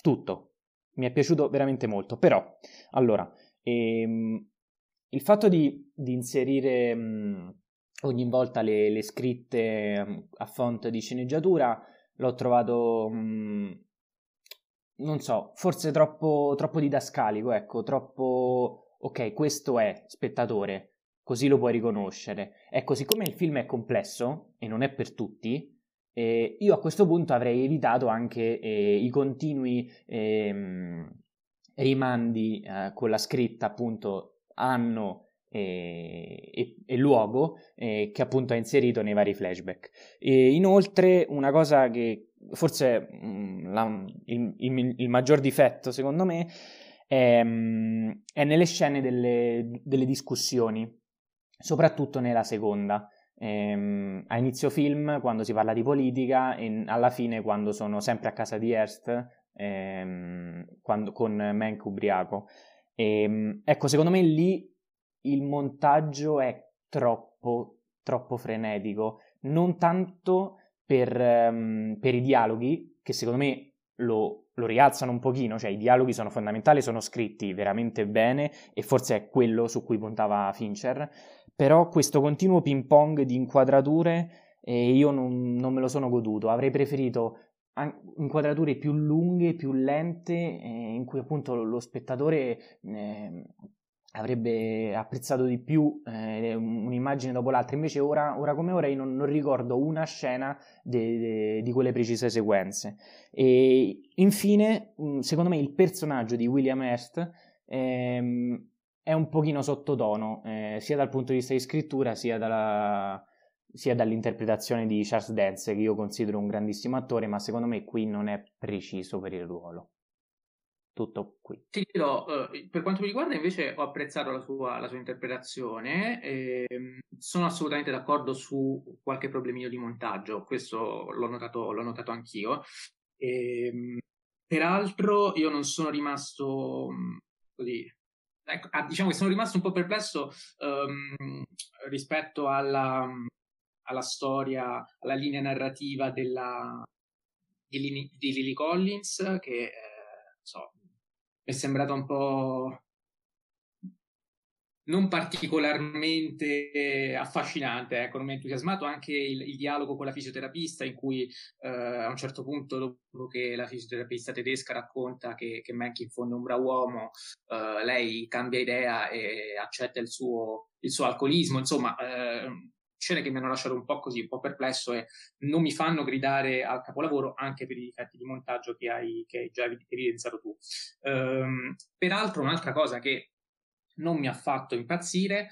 tutto. Mi è piaciuto veramente molto, però, allora, ehm, il fatto di, di inserire mh, ogni volta le, le scritte mh, a fonte di sceneggiatura l'ho trovato, mh, non so, forse troppo, troppo didascalico, ecco, troppo... Ok, questo è spettatore, così lo puoi riconoscere. Ecco, siccome il film è complesso e non è per tutti, eh, io a questo punto avrei evitato anche eh, i continui eh, rimandi eh, con la scritta appunto anno e, e, e luogo eh, che appunto ha inserito nei vari flashback. E inoltre una cosa che forse mm, la, il, il, il, maggior difetto secondo me è, mm, è nelle scene delle, delle, discussioni, soprattutto nella seconda. Ehm, a inizio film quando si parla di politica e alla fine quando sono sempre a casa di Hearst ehm, quando, con Mank ubriaco. Ehm, ecco, secondo me lì il montaggio è troppo, troppo frenetico, non tanto per, um, per i dialoghi, che secondo me lo, lo, rialzano un pochino, cioè i dialoghi sono fondamentali, sono scritti veramente bene e forse è quello su cui puntava Fincher, però questo continuo ping pong di inquadrature eh, io non, non, me lo sono goduto, avrei preferito inquadrature più lunghe, più lente, eh, in cui appunto lo spettatore eh, avrebbe apprezzato di più eh, un'immagine dopo l'altra. Invece ora, ora come ora io non, non ricordo una scena de, de, di quelle precise sequenze. E infine, secondo me il personaggio di William Hurst ehm, è un pochino sottotono, eh, sia dal punto di vista di scrittura sia dalla, sia dall'interpretazione di Charles Dance, che io considero un grandissimo attore, ma secondo me qui non è preciso per il ruolo. Tutto qui. Ti dirò, uh, per quanto mi riguarda invece ho apprezzato la sua, la sua interpretazione, e sono assolutamente d'accordo su qualche problemino di montaggio, questo l'ho notato, l'ho notato anch'io. E, peraltro io non sono rimasto così ecco, ah, diciamo che sono rimasto un po' perplesso um, rispetto alla, alla storia, alla linea narrativa della, di, Lily, di Lily Collins, che eh, so, è sembrata un po' non particolarmente affascinante, ecco, non mi ha entusiasmato anche il, il, dialogo con la fisioterapista in cui eh, a un certo punto, dopo che la fisioterapista tedesca racconta che, che Mac in fondo è un bravo uomo, eh, lei cambia idea e accetta il suo, il suo alcolismo, insomma, eh, scene che mi hanno lasciato un po' così, un po' perplesso e non mi fanno gridare al capolavoro anche per i difetti di montaggio che hai, che hai già evidenziato tu. Um, peraltro un'altra cosa che non mi ha fatto impazzire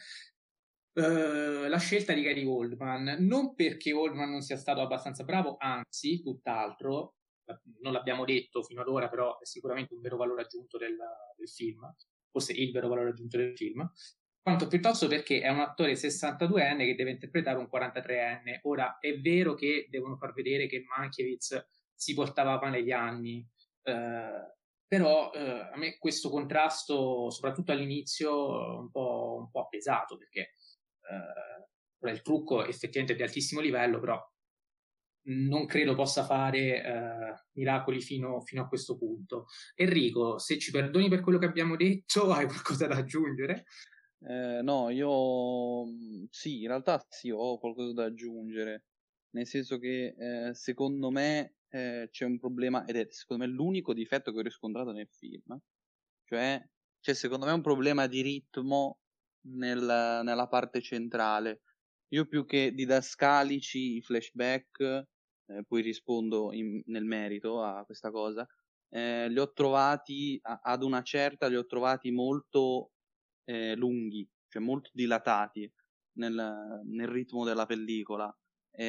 Uh, la scelta di Gary Oldman, non perché Oldman non sia stato abbastanza bravo, anzi, tutt'altro, non l'abbiamo detto fino ad ora, però è sicuramente un vero valore aggiunto del, del film, forse il vero valore aggiunto del film, quanto piuttosto perché è un attore 62enne che deve interpretare un 43enne. Ora, è vero che devono far vedere che Mankiewicz si portava male gli anni, eh, però eh, a me questo contrasto, soprattutto all'inizio, un po', un po pesato, perché eh, il trucco effettivamente è di altissimo livello, però non credo possa fare eh, miracoli fino, fino, a questo punto. Enrico, se ci perdoni per quello che abbiamo detto, hai qualcosa da aggiungere? Eh, no, io mm, sì, in realtà sì, ho qualcosa da aggiungere, nel senso che eh, secondo me eh, c'è un problema, ed è secondo me l'unico difetto che ho riscontrato nel film, cioè c'è secondo me un problema di ritmo nel, nella parte centrale. Io più che didascalici i flashback, eh, poi rispondo in, nel merito a questa cosa, eh, li ho trovati a, ad una certa, li ho trovati molto eh, lunghi, cioè molto dilatati nel, nel ritmo della pellicola e,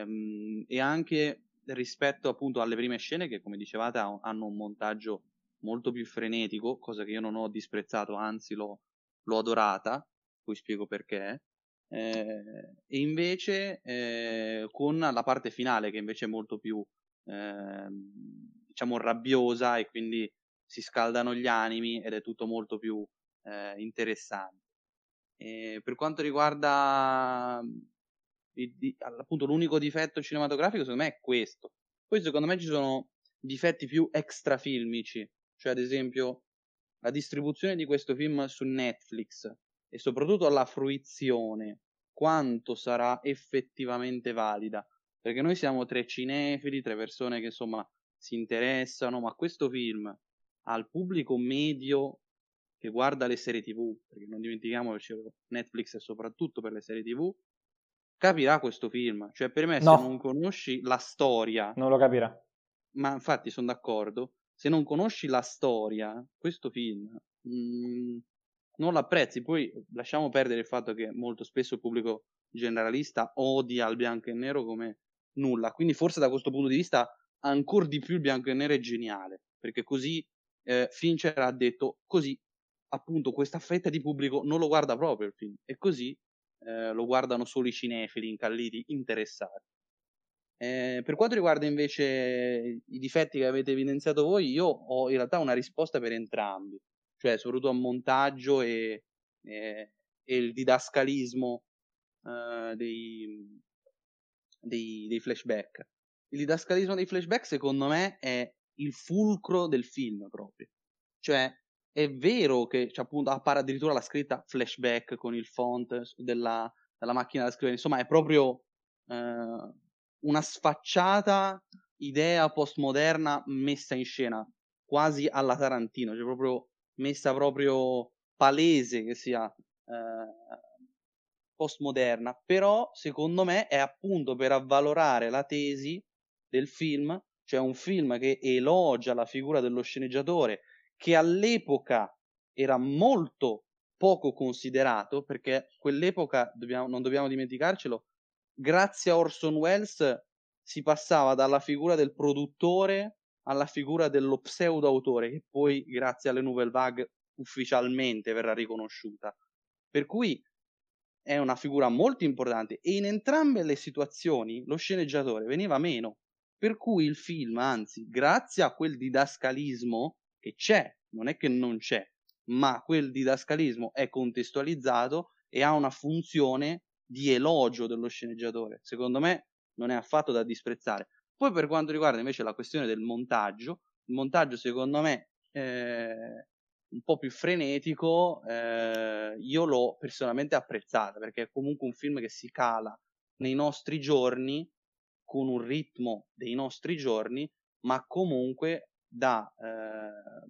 ehm, e, anche rispetto appunto alle prime scene che come dicevate hanno un montaggio molto più frenetico, cosa che io non ho disprezzato, anzi l'ho, l'ho adorata, poi spiego perché. Eh, e invece eh, con la parte finale che invece è molto più eh, diciamo rabbiosa e quindi si scaldano gli animi ed è tutto molto più eh, interessante. E per quanto riguarda il, appunto l'unico difetto cinematografico, secondo me è questo. Poi secondo me ci sono difetti più extrafilmici, cioè ad esempio la distribuzione di questo film su Netflix e soprattutto la fruizione, quanto sarà effettivamente valida. Perché noi siamo tre cinefili, tre persone che insomma si interessano, ma questo film al pubblico medio che guarda le serie TV, perché non dimentichiamo che Netflix è soprattutto per le serie TV, capirà questo film. Cioè, per me, no. se non conosci la storia. Non lo capirà. Ma infatti sono d'accordo. Se non conosci la storia, questo film mh, mm, non l'apprezzi. Poi lasciamo perdere il fatto che molto spesso il pubblico generalista odia il bianco e nero come nulla. Quindi, forse da questo punto di vista, ancora di più il bianco e nero è geniale. Perché così eh, Fincher ha detto così appunto questa fetta di pubblico non lo guarda proprio il film e così eh, lo guardano solo i cinefili incalliti interessati. Eh, per quanto riguarda invece i difetti che avete evidenziato voi, io ho in realtà una risposta per entrambi, cioè soprattutto a montaggio e, e, e il didascalismo eh, dei, dei, dei flashback. Il didascalismo dei flashback secondo me è il fulcro del film proprio. Cioè, è vero che cioè, appunto appare addirittura la scritta flashback con il font della, della macchina da scrivere, insomma è proprio eh, una sfacciata idea postmoderna messa in scena, quasi alla Tarantino, cioè proprio messa proprio palese che sia eh, postmoderna, però secondo me è appunto per avvalorare la tesi del film, cioè un film che elogia la figura dello sceneggiatore, che all'epoca era molto poco considerato, perché quell'epoca, dobbiamo, non dobbiamo dimenticarcelo, grazie a Orson Welles si passava dalla figura del produttore alla figura dello pseudo autore, che poi grazie alle Nouvelle Vague ufficialmente verrà riconosciuta. Per cui è una figura molto importante e in entrambe le situazioni lo sceneggiatore veniva meno. Per cui il film, anzi, grazie a quel didascalismo che c'è, non è che non c'è, ma quel didascalismo è contestualizzato e ha una funzione di elogio dello sceneggiatore. Secondo me non è affatto da disprezzare. Poi per quanto riguarda invece la questione del montaggio, il montaggio secondo me eh, un po' più frenetico, eh, io l'ho personalmente apprezzata perché è comunque un film che si cala nei nostri giorni con un ritmo dei nostri giorni, ma comunque da eh,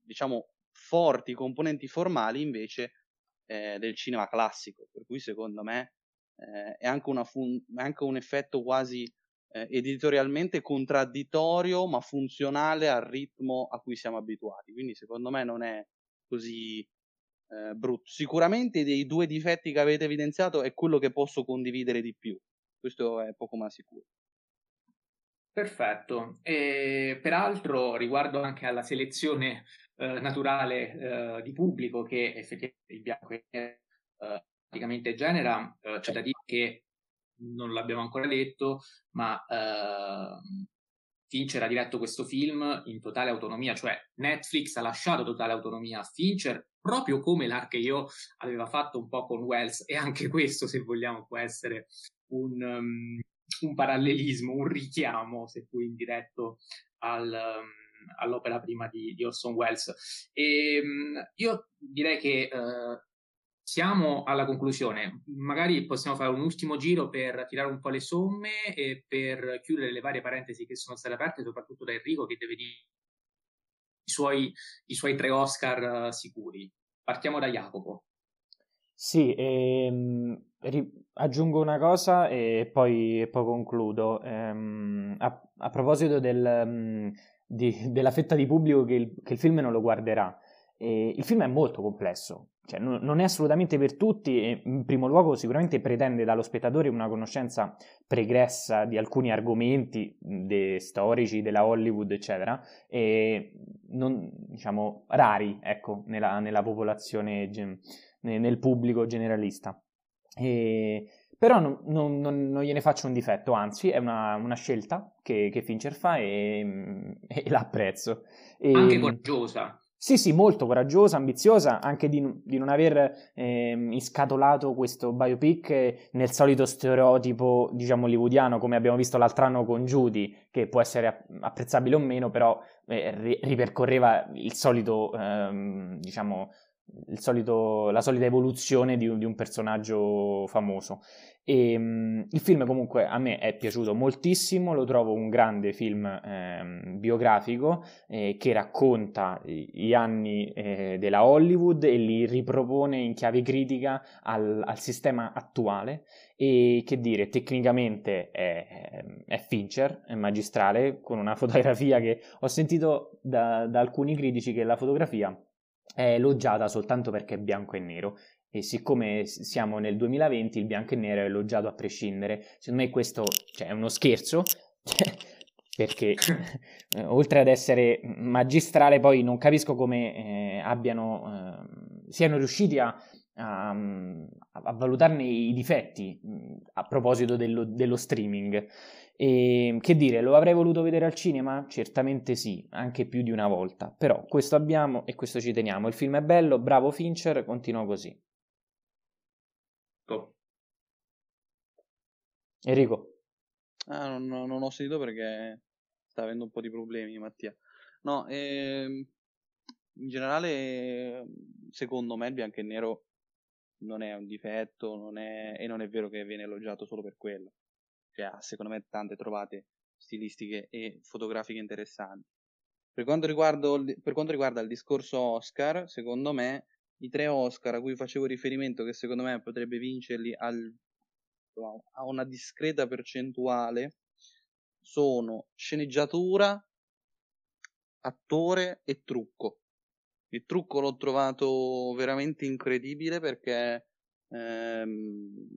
diciamo forti componenti formali invece eh, del cinema classico, per cui secondo me eh, è, anche fun- è, anche un effetto quasi eh, editorialmente contraddittorio ma funzionale al ritmo a cui siamo abituati, quindi secondo me non è così eh, brutto. Sicuramente dei due difetti che avete evidenziato è quello che posso condividere di più, questo è poco ma sicuro. Perfetto. E, peraltro, riguardo anche alla selezione eh, naturale eh, di pubblico che effettivamente il bianco e eh, praticamente genera, c'è da dire che non l'abbiamo ancora detto, ma eh, Fincher ha diretto questo film in totale autonomia, cioè Netflix ha lasciato totale autonomia a Fincher, proprio come l'Archeio aveva fatto un po' con Wells, e anche questo, se vogliamo, può essere un, um, un parallelismo, un richiamo, seppur indiretto, al, um, all'opera prima di, di Orson Welles. E, um, io direi che uh, siamo alla conclusione. Magari possiamo fare un ultimo giro per tirare un po' le somme e per chiudere le varie parentesi che sono state aperte, soprattutto da Enrico che deve dire i suoi, i suoi tre Oscar uh, sicuri. Partiamo da Jacopo. Sì, ehm, aggiungo una cosa e poi, e poi concludo. Ehm, a, a, proposito del, um, di, della fetta di pubblico che il, che il film non lo guarderà, eh, il film è molto complesso, cioè, non, è assolutamente per tutti e in primo luogo sicuramente pretende dallo spettatore una conoscenza pregressa di alcuni argomenti de, storici della Hollywood, eccetera, e non, diciamo, rari, ecco, nella, nella popolazione nel pubblico generalista. E, però non, non, non, gliene faccio un difetto, anzi è una, una scelta che, che, Fincher fa e, e l'apprezzo. E, Anche coraggiosa. Sì, sì, molto coraggiosa, ambiziosa, anche di, di non aver eh, iscatolato questo biopic nel solito stereotipo, diciamo, hollywoodiano, come abbiamo visto l'altro anno con Judy, che può essere apprezzabile o meno, però eh, ripercorreva il solito, ehm, diciamo, solito, la solita evoluzione di, di un personaggio famoso. E, um, il film comunque a me è piaciuto moltissimo, lo trovo un grande film eh, biografico eh, che racconta gli anni eh, della Hollywood e li ripropone in chiave critica al, al sistema attuale e che dire, tecnicamente è, è, Fincher, è magistrale, con una fotografia che ho sentito da, da alcuni critici che la fotografia è elogiata soltanto perché è bianco e nero e siccome siamo nel 2020 il bianco e nero è elogiato a prescindere. Secondo me questo cioè, è uno scherzo, perché eh, oltre ad essere magistrale poi non capisco come eh, abbiano, eh, siano riusciti a, a, a, valutarne i difetti a proposito dello, dello streaming. E che dire, lo avrei voluto vedere al cinema? Certamente sì, anche più di una volta. Però questo abbiamo e questo ci teniamo. Il film è bello, bravo Fincher, continua così. Top. Enrico. Ah, non, non, ho sentito perché sta avendo un po' di problemi Mattia. No, ehm, in generale, secondo me il bianco e nero non è un difetto non è, e non è vero che viene elogiato solo per quello. Cioè, ha secondo me tante trovate stilistiche e fotografiche interessanti. Per quanto, riguarda, per quanto riguarda il discorso Oscar, secondo me i tre Oscar a cui facevo riferimento, che secondo me potrebbe vincerli al, a una discreta percentuale, sono sceneggiatura, attore e trucco. Il trucco l'ho trovato veramente incredibile perché ehm,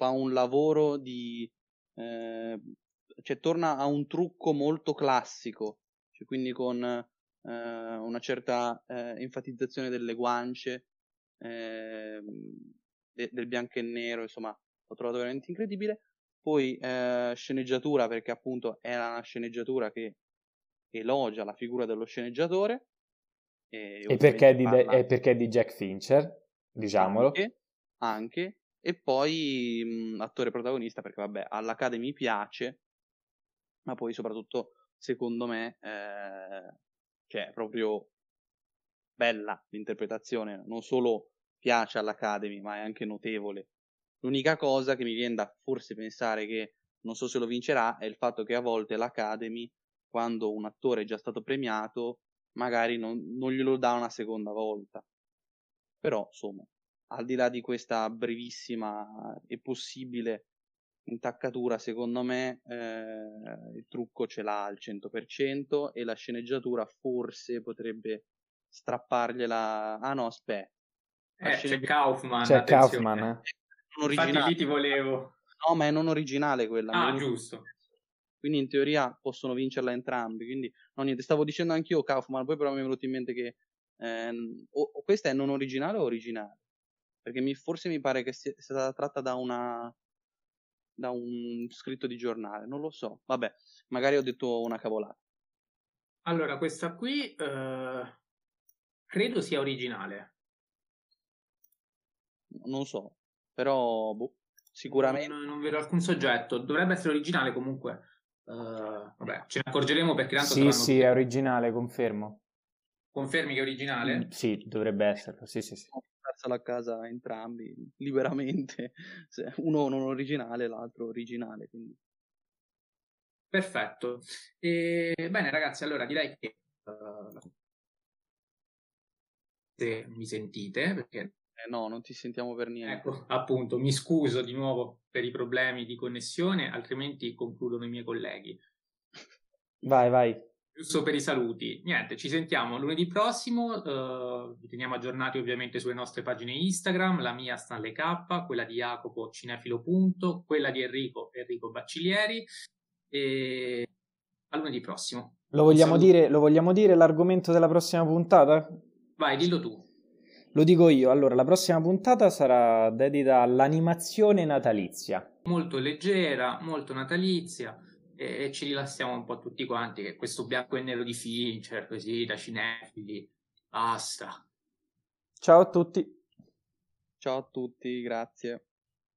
fa un lavoro di... Eh, cioè torna a un trucco molto classico, cioè quindi con eh, una certa eh, enfatizzazione delle guance, eh, de- del bianco e nero, insomma, l'ho trovato veramente incredibile. Poi eh, sceneggiatura, perché appunto è una sceneggiatura che elogia la figura dello sceneggiatore. E, e perché, di e perché di Jack Fincher, diciamolo. Anche, anche. E poi mh, attore protagonista, perché vabbè, all'Academy piace, ma poi soprattutto secondo me eh, cioè, è proprio bella l'interpretazione, non solo piace all'Academy, ma è anche notevole. L'unica cosa che mi viene da forse pensare che non so se lo vincerà è il fatto che a volte l'Academy, quando un attore è già stato premiato, magari non, non glielo dà una seconda volta. Però, insomma, al di là di questa brevissima e possibile intaccatura secondo me eh, il trucco ce l'ha al 100% e la sceneggiatura forse potrebbe strappargliela ah no aspetta eh, c'è Kaufman c'è Kaufman eh. non Infatti lì ti volevo. No ma è non originale quella ah giusto. Quindi in teoria possono vincerla entrambi quindi no niente stavo dicendo anch'io Kaufman poi però mi è venuto in mente che ehm, o, o questa è non originale o originale perché mi, forse mi pare che sia stata tratta da una da un scritto di giornale, non lo so. Vabbè, magari ho detto una cavolata. Allora, questa qui eh, credo sia originale. Non so, però boh, sicuramente. Non, non, vedo alcun soggetto. Dovrebbe essere originale comunque. Uh, vabbè, ce ne accorgeremo perché tanto Sì, sì, più. è originale, confermo. Confermi che è originale? Mm, sì, dovrebbe esserlo. Sì, sì, sì portarselo a casa entrambi liberamente, uno non originale, l'altro originale. Quindi. Perfetto. E, bene ragazzi, allora direi che uh, se mi sentite, perché... Eh no, non ti sentiamo per niente. Ecco, appunto, mi scuso di nuovo per i problemi di connessione, altrimenti concludono i miei colleghi. Vai, vai giusto per i saluti. Niente, ci sentiamo lunedì prossimo. Uh, vi teniamo aggiornati ovviamente sulle nostre pagine Instagram. La mia Stanley K, quella di Jacopo Cinefilo. Punto, quella di Enrico Enrico Bacciglieri. E a lunedì prossimo. Lo vogliamo, dire, lo vogliamo dire l'argomento della prossima puntata? Vai, dillo tu. Lo dico io. Allora, la prossima puntata sarà dedita all'animazione natalizia. Molto leggera, molto natalizia e, ci rilassiamo un po' tutti quanti che questo bianco e nero di Fincher, così da cinefili, basta. Ciao a tutti. Ciao a tutti, grazie.